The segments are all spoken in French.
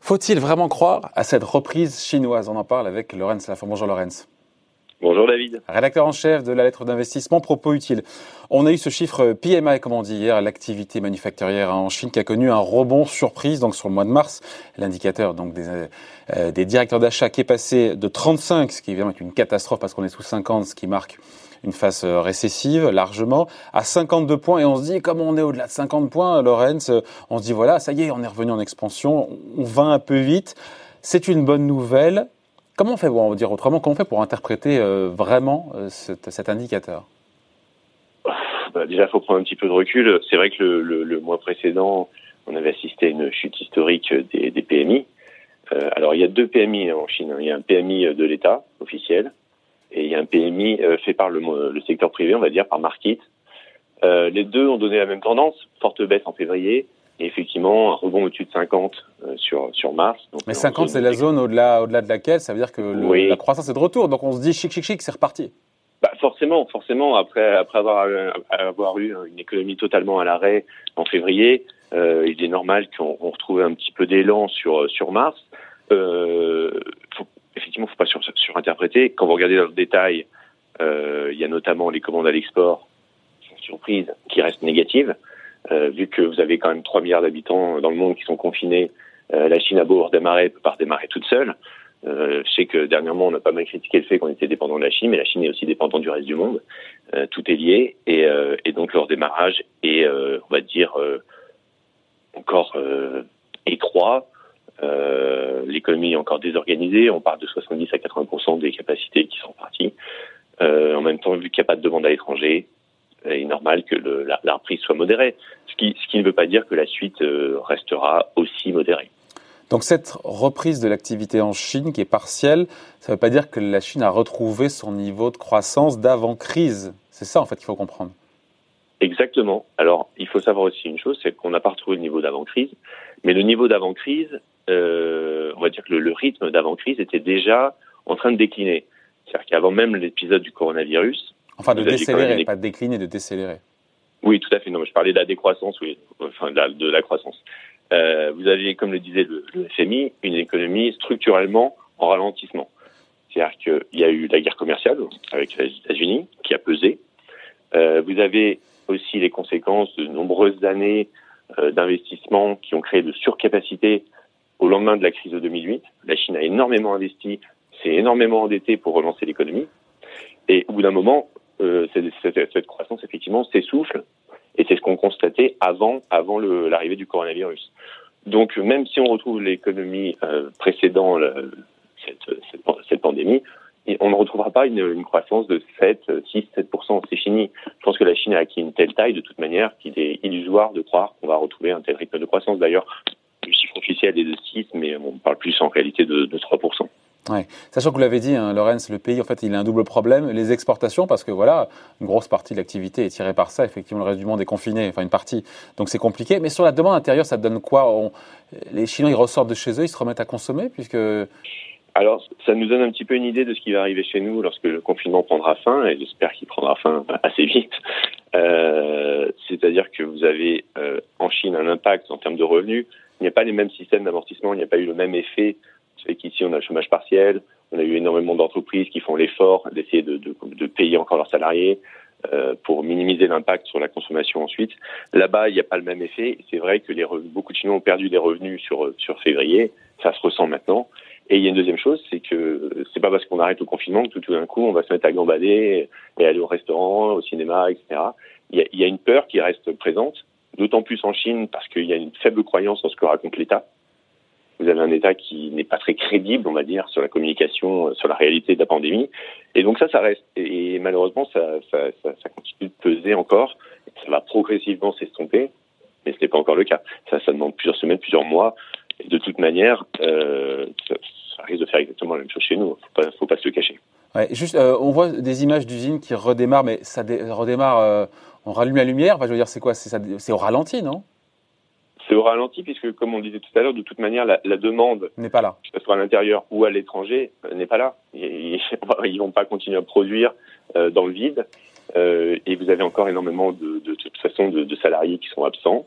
Faut-il vraiment croire à cette reprise chinoise? On en parle avec Lorenz Lafont. Bonjour Lorenz. Bonjour David. Rédacteur en chef de la lettre d'investissement Propos Utile. On a eu ce chiffre PMI, comme on dit hier, l'activité manufacturière en Chine qui a connu un rebond surprise donc sur le mois de mars. L'indicateur donc des, euh, des directeurs d'achat qui est passé de 35, ce qui évidemment est une catastrophe parce qu'on est sous 50, ce qui marque une phase euh, récessive largement, à 52 points. Et on se dit, comme on est au-delà de 50 points, Lorenz, euh, on se dit, voilà, ça y est, on est revenu en expansion, on va un peu vite. C'est une bonne nouvelle. Comment on fait, on va dire autrement, comment on fait pour interpréter euh, vraiment cet, indicateur? Bah, Déjà, il faut prendre un petit peu de recul. C'est vrai que le, mois précédent, on avait assisté à une chute historique des, PMI. alors, il y a deux PMI en Chine. Hein. Il y a un PMI de l'État officiel et il y a un PMI euh, fait par le, le, secteur privé, on va dire, par Market. Euh, les deux ont donné la même tendance, forte baisse en février, et effectivement un rebond au-dessus de 50 euh, sur, sur mars. Mais 50, c'est la zone au-delà au-delà de laquelle ça veut dire que la croissance est de retour, donc on se dit chic, chic, chic, c'est reparti. Bah forcément, forcément, après, après avoir, avoir eu une économie totalement à l'arrêt en février, euh, il est normal qu'on retrouve un petit peu d'élan sur, sur mars. Euh, effectivement, faut pas sur, surinterpréter. Quand vous regardez dans le détail, euh, il y a notamment les commandes à l'export, surprise, qui restent négatives. Euh, vu que vous avez quand même 3 milliards d'habitants dans le monde qui sont confinés, euh, la Chine a beau redémarrer, peut pas redémarrer toute seule. Euh, je sais que dernièrement, on a pas mal critiqué le fait qu'on était dépendant de la Chine, mais la Chine est aussi dépendante du reste du monde. Euh, tout est lié, et, euh, et, donc leur démarrage est, on va dire, encore étroit. Euh, l'économie est encore désorganisée. On parle de 70 à 80% des capacités qui sont parties. Euh, en même temps, vu qu'il n'y a pas de demande à l'étranger, il est normal que le, la, la, reprise soit modérée. Ce qui, ce qui, ne veut pas dire que la suite euh, restera aussi modérée. Donc cette reprise de l'activité en Chine qui est partielle, ça ne veut pas dire que la Chine a retrouvé son niveau de croissance d'avant-crise. C'est ça en fait qu'il faut comprendre. Exactement. Alors il faut savoir aussi une chose, c'est qu'on n'a pas retrouvé le niveau d'avant-crise, mais le niveau d'avant-crise, euh, on va dire que le, rythme d'avant-crise était déjà en train de décliner. C'est-à-dire qu'avant même l'épisode du coronavirus. Enfin, de décélérer, pas de décliner, de décélérer. Oui, tout à fait. Non, mais je parlais de la décroissance, oui, enfin de la, de la croissance. Euh, vous aviez, comme le disait le, le, FMI, une économie structurellement en ralentissement. C'est-à-dire qu'il y a eu la guerre commerciale avec les États-Unis qui a pesé. Euh, vous avez aussi les conséquences de nombreuses années euh, d'investissement qui ont créé de surcapacité au lendemain de la crise de 2008. La Chine a énormément investi, s'est énormément endettée pour relancer l'économie. Et au bout d'un moment, euh, cette, croissance, effectivement, s'essouffle. Et c'est ce qu'on constatait avant, l'arrivée du coronavirus. Donc, même si on retrouve l'économie euh, précédant cette, pandémie, on ne retrouvera pas une, une, croissance de 7, 6, 7%. C'est fini. Je pense que la Chine a acquis une telle taille de toute manière qu'il est illusoire de croire qu'on va retrouver un tel rythme de croissance. D'ailleurs, le chiffre officiel est de 6, mais on parle plus en réalité de, de 3%. Ouais. Sachant que vous l'avez dit, hein, Lorenz, le pays, en fait, il a un double problème. Les exportations, parce que voilà, une grosse partie de l'activité est tirée par ça. Effectivement, le reste du monde est confiné, enfin une partie. Donc c'est compliqué. Mais sur la demande intérieure, ça donne quoi? On... Les Chinois, ils ressortent de chez eux, ils se remettent à consommer, puisque. Alors, ça nous donne un petit peu une idée de ce qui va arriver chez nous lorsque le confinement prendra fin, et j'espère qu'il prendra fin assez vite. Euh, C'est-à-dire que vous avez euh, en Chine un impact en termes de revenus il n'y a pas les mêmes systèmes d'amortissement, il n'y a pas eu le même effet. C'est qu'ici, on a le chômage partiel, on a eu énormément d'entreprises qui font l'effort d'essayer de, de, de, payer encore leurs salariés euh, pour minimiser l'impact sur la consommation ensuite. Là-bas, il n'y a pas le même effet. C'est vrai que les beaucoup de Chinois ont perdu des revenus sur, sur février. Ça se ressent maintenant. Et il y a une deuxième chose, c'est que c'est pas parce qu'on arrête le confinement que tout, tout d'un coup on va se mettre à gambader et aller au restaurant, au cinéma, etc. Il y a, il y a une peur qui reste présente d'autant plus en Chine parce qu'il y a une faible croyance en ce que raconte l'État. Vous avez un État qui n'est pas très crédible, on va dire, sur la communication, sur la réalité de la pandémie. Et donc ça, ça reste. Et malheureusement, ça, ça, ça, ça continue de peser encore. Ça va progressivement s'estomper, mais ce n'est pas encore le cas. Ça, ça demande plusieurs semaines, plusieurs mois. De toute manière, euh, ça, ça, risque de faire exactement la même chose chez nous. Faut pas, faut pas se le cacher. Ouais, juste, euh, on voit des images d'usines qui redémarrent, mais ça redémarre. Euh, on rallume la lumière. Enfin, je veux dire, c'est quoi C'est au ralenti, non? C'est au ralenti, puisque, comme on le disait tout à l'heure, de toute manière, la, la demande n'est pas là. Que ce soit à l'intérieur ou à l'étranger, euh, n'est pas là. Ils, ils vont pas continuer à produire euh, dans le vide. Euh, et vous avez encore énormément de, toute façon de, salariés qui sont absents.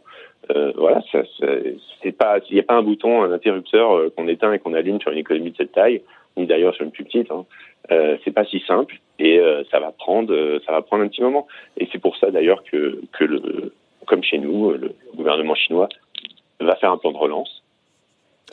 Euh, voilà, c'est pas, il n'y a pas un bouton, un interrupteur euh, qu'on éteint et qu'on allume sur une économie de cette taille, ni d'ailleurs sur une plus petite. Hein. Euh, c'est pas si simple et ça va prendre, ça va prendre un petit moment. Et c'est pour ça d'ailleurs que, que le, comme chez nous, le gouvernement chinois va faire un plan de relance.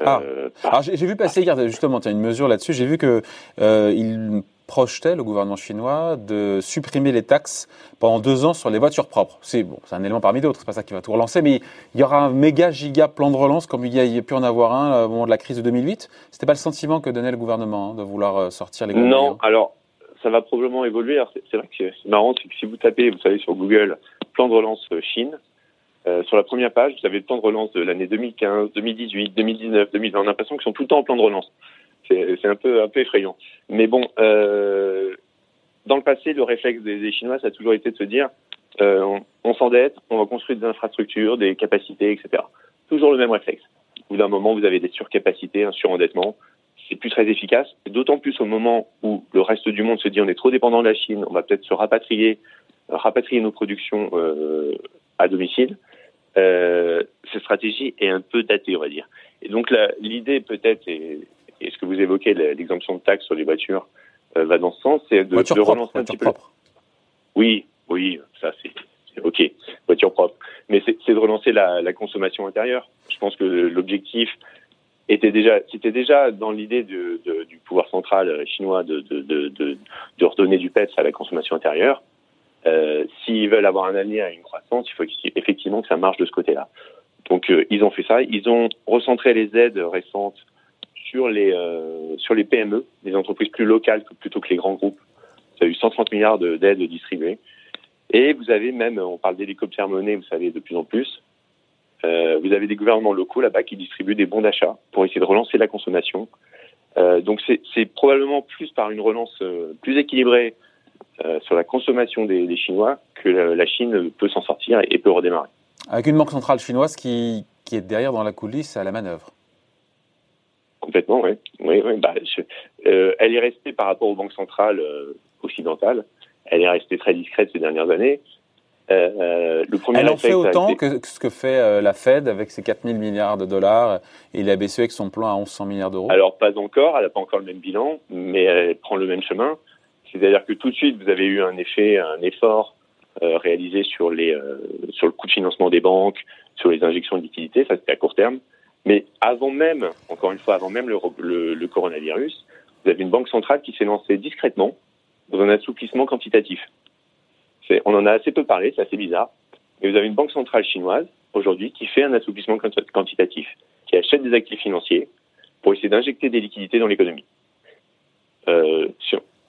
Ah. Alors j'ai vu passer hier justement, tu as une mesure là-dessus. J'ai vu que il projetait, le gouvernement chinois, de supprimer les taxes pendant deux ans sur les voitures propres. C'est bon, c'est un élément parmi d'autres, c'est pas ça qui va tout relancer, mais il y aura un méga giga plan de relance comme il y a, pu en avoir un au moment de la crise de 2008. C'était pas le sentiment que donnait le gouvernement hein, de vouloir euh, sortir les Non, alors ça va probablement évoluer. C'est vrai que c'est marrant, c'est que si vous tapez, vous savez, sur Google, plan de relance euh, Chine, euh, sur la première page, vous avez le plan de relance de l'année 2015, 2018, 2019, 2020. On a l'impression qu'ils sont tout le temps en plan de relance c'est un peu effrayant. Mais bon, euh, dans le passé, le réflexe des, Chinois, ça a toujours été de se dire euh, on, on s'endette, on va construire des infrastructures, des capacités, etc. Toujours le même réflexe. Au bout d'un moment, vous avez des surcapacités, un surendettement. C'est plus très efficace, d'autant plus au moment où le reste du monde se dit on est trop dépendant de la Chine, on va peut-être se rapatrier, rapatrier nos productions à domicile. Euh, cette stratégie est un peu datée, on va dire. Et donc l'idée peut-être, et ce que vous évoquez, l'exemption de taxes sur les voitures, euh, va dans ce sens, c'est de, de relancer un petit peu. Propre. Oui, oui, ça c'est ok, voiture propre. Mais c'est de relancer la, la, consommation intérieure. Je pense que l'objectif était déjà, c'était déjà dans l'idée du pouvoir central chinois de, de, de, de, redonner du PEPS à la consommation intérieure. Euh, S'ils veulent avoir un avenir et une croissance, il faut effectivement que ça marche de ce côté-là. Donc euh, ils ont fait ça. Ils ont recentré les aides récentes sur les, euh, sur les PME, les entreprises plus locales plutôt que les grands groupes. Vous avez eu 130 milliards d'aides distribuées. Et vous avez même, on parle d'hélicoptère monnaie, vous savez, de plus en plus. Vous avez des gouvernements locaux là-bas qui distribuent des bons d'achat pour essayer de relancer la consommation. Donc c'est probablement plus par une relance plus équilibrée euh, sur la consommation des, des Chinois que la, la Chine peut s'en sortir et, et, peut redémarrer. Avec une banque centrale chinoise qui, qui est derrière dans la coulisse à la manœuvre. Complètement, oui. oui, oui bah, euh, elle est restée par rapport aux banques centrales euh, occidentales. Elle est restée très discrète ces dernières années. Euh, le premier elle en fait autant que ce que fait la Fed avec ses 4 000 milliards de dollars et la BCE avec son plan à 1100 milliards d'euros Alors pas encore, elle n'a pas encore le même bilan, mais elle prend le même chemin. C'est-à-dire que tout de suite, vous avez eu un effet, un effort réalisé sur, les, sur le coût de financement des banques, sur les injections de liquidités, ça c'était à court terme. Mais avant même, encore une fois, avant même le coronavirus, vous avez une banque centrale qui s'est lancée discrètement dans un assouplissement quantitatif. On en a assez peu parlé, c'est assez bizarre. Mais vous avez une banque centrale chinoise aujourd'hui qui fait un assouplissement quantitatif, qui achète des actifs financiers pour essayer d'injecter des liquidités dans l'économie. Euh,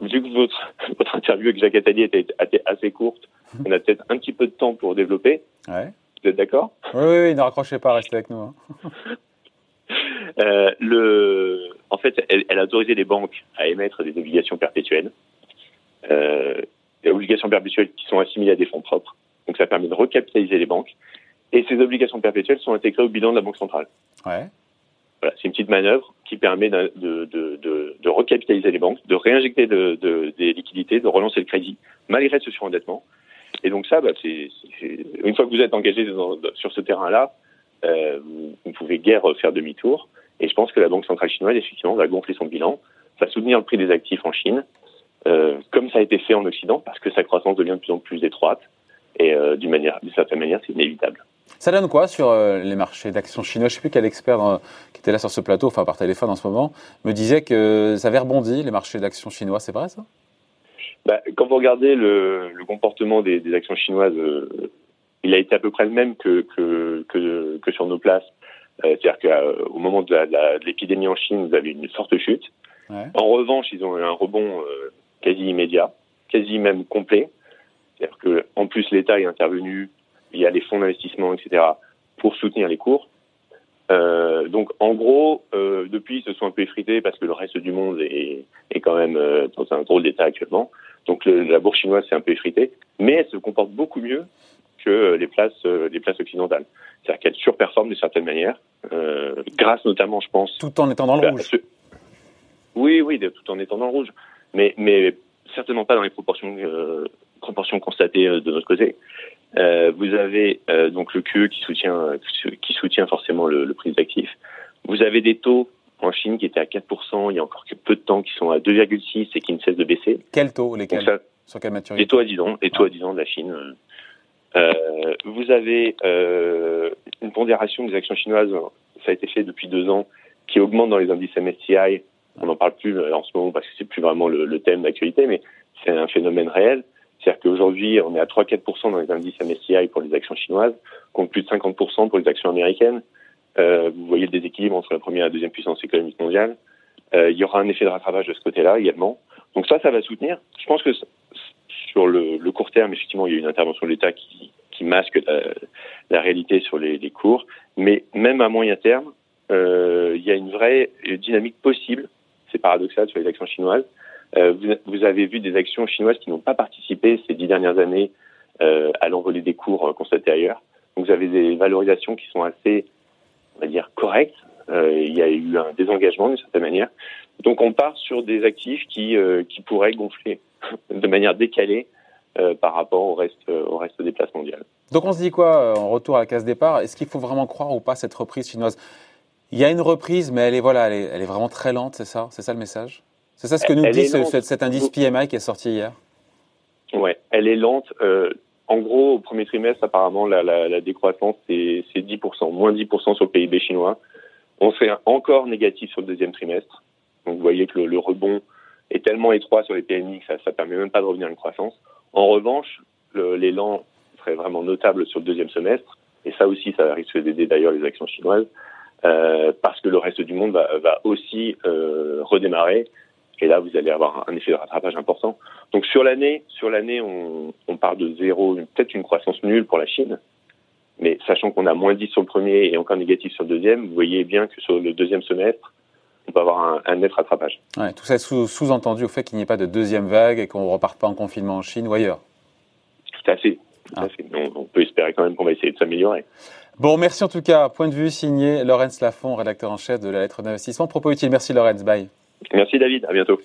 vu que votre, votre interview avec Jacques Attali était assez courte, on a peut-être un petit peu de temps pour développer. Ouais. Vous êtes d'accord? Oui, oui, ne raccrochez pas, restez avec nous. Hein. euh, le, en fait, elle, elle, a autorisé les banques à émettre des obligations perpétuelles, euh, des obligations perpétuelles qui sont assimilées à des fonds propres. Donc ça permet de recapitaliser les banques. Et ces obligations perpétuelles sont intégrées au bilan de la Banque centrale. Ouais. C'est une petite manœuvre qui permet de, recapitaliser les banques, de réinjecter des liquidités, de relancer le crédit, malgré ce surendettement. Et donc ça, bah, une fois que vous êtes engagé sur ce terrain-là, euh, vous ne pouvez guère faire demi-tour. Et je pense que la Banque centrale chinoise, effectivement, va gonfler son bilan, va soutenir le prix des actifs en Chine, euh, comme ça a été fait en Occident, parce que sa croissance devient de plus en plus étroite. Et euh, d'une certaine manière, c'est inévitable. Ça donne quoi sur euh, les marchés d'actions chinois? Je ne sais plus quel expert euh, qui était là sur ce plateau, enfin par téléphone en ce moment, me disait que ça avait rebondi les marchés d'actions chinois. C'est vrai ça? Bah, quand vous regardez le, le comportement des, des, actions chinoises, euh, il a été à peu près le même que, que, que, que sur nos places. C'est-à-dire qu'au moment de l'épidémie en Chine, vous avez une forte chute. Ouais. En revanche, ils ont eu un rebond quasi immédiat, quasi même complet. C'est-à-dire qu'en plus, l'État est intervenu, il y a les fonds d'investissement, etc., pour soutenir les cours. Euh, donc en gros, euh, depuis, ils se sont un peu effrités parce que le reste du monde est, est quand même euh, dans un drôle d'état actuellement. Donc le, la bourse chinoise s'est un peu effritée, mais elle se comporte beaucoup mieux que les places, les places occidentales. C'est-à-dire qu'elle surperforme d'une certaine manière, grâce notamment, je pense. Tout en étant dans le rouge. Ce... Oui, oui, tout en étant dans le rouge, mais, mais certainement pas dans les proportions, proportions constatées de notre côté. Euh, vous avez donc le QE qui soutient, qui soutient forcément le, le prix d'actifs. Vous avez des taux en Chine qui étaient à 4% il y a encore peu de temps, qui sont à 2,6 et qui ne cessent de baisser. Quel taux Lesquels Sur quelle maturité Les taux à 10 ans, les taux à 10 ans de la Chine. Euh, vous avez euh, une pondération des actions chinoises, ça a été fait depuis deux ans, qui augmente dans les indices MSCI. On n'en parle plus euh, en ce moment parce que c'est plus vraiment le, le thème d'actualité, mais c'est un phénomène réel. C'est-à-dire qu'aujourd'hui, on est à 3-4% dans les indices MSCI pour les actions chinoises, contre plus de 50% pour les actions américaines. Euh, vous voyez le déséquilibre entre la première et la deuxième puissance économique mondiale. Euh, il y aura un effet de rattrapage de ce côté-là également. Donc ça, ça va soutenir. Je pense que sur le, court terme, effectivement, il y a une intervention de l'État qui, masque la, réalité sur les, les, cours. Mais même à moyen terme, euh, il y a une vraie dynamique possible. C'est paradoxal sur les actions chinoises. Euh, vous, avez vu des actions chinoises qui n'ont pas participé ces dix dernières années euh, à l'envolée des cours constatés ailleurs. Donc vous avez des valorisations qui sont assez on va dire, correct. Euh, il y a eu un désengagement d'une certaine manière. Donc on part sur des actifs qui, euh, pourraient gonfler de manière décalée euh, par rapport au reste, des places mondiales. Donc on se dit quoi en retour à la case départ? Est-ce qu'il faut vraiment croire ou pas cette reprise chinoise? Il y a une reprise, mais elle est, voilà, elle est vraiment très lente, c'est ça? C'est ça le message? C'est ça ce que nous dit ce, cet indice PMI qui est sorti hier Ouais, elle est lente. Euh, en gros, au premier trimestre, apparemment, la, la, la décroissance, c'est 10%, moins 10% sur le PIB chinois. On serait encore négatif sur le deuxième trimestre. Donc, vous voyez que le, le rebond est tellement étroit sur les PMI que ça ne permet même pas de revenir à une croissance. En revanche, l'élan serait vraiment notable sur le deuxième semestre. Et ça aussi, ça risque d'aider d'ailleurs les actions chinoises, euh, parce que le reste du monde va, va aussi euh, redémarrer et là, vous allez avoir un effet de rattrapage important. Donc sur l'année, sur l'année, on, on part de zéro, peut-être une croissance nulle pour la Chine, mais sachant qu'on a moins 10 sur le premier et encore négatif sur le deuxième, vous voyez bien que sur le deuxième semestre, on peut avoir un, un net rattrapage. Ouais, tout ça sous-entendu au fait qu'il n'y ait pas de deuxième vague et qu'on ne reparte pas en confinement en Chine ou ailleurs. Tout à fait. Tout ah. à fait. On, on, peut espérer quand même qu'on va essayer de s'améliorer. Bon, merci en tout cas. Point de vue signé Laurence Lafont, rédacteur en chef de la lettre d'investissement. Propos utile. Merci Laurence. Bye. Merci David, à bientôt.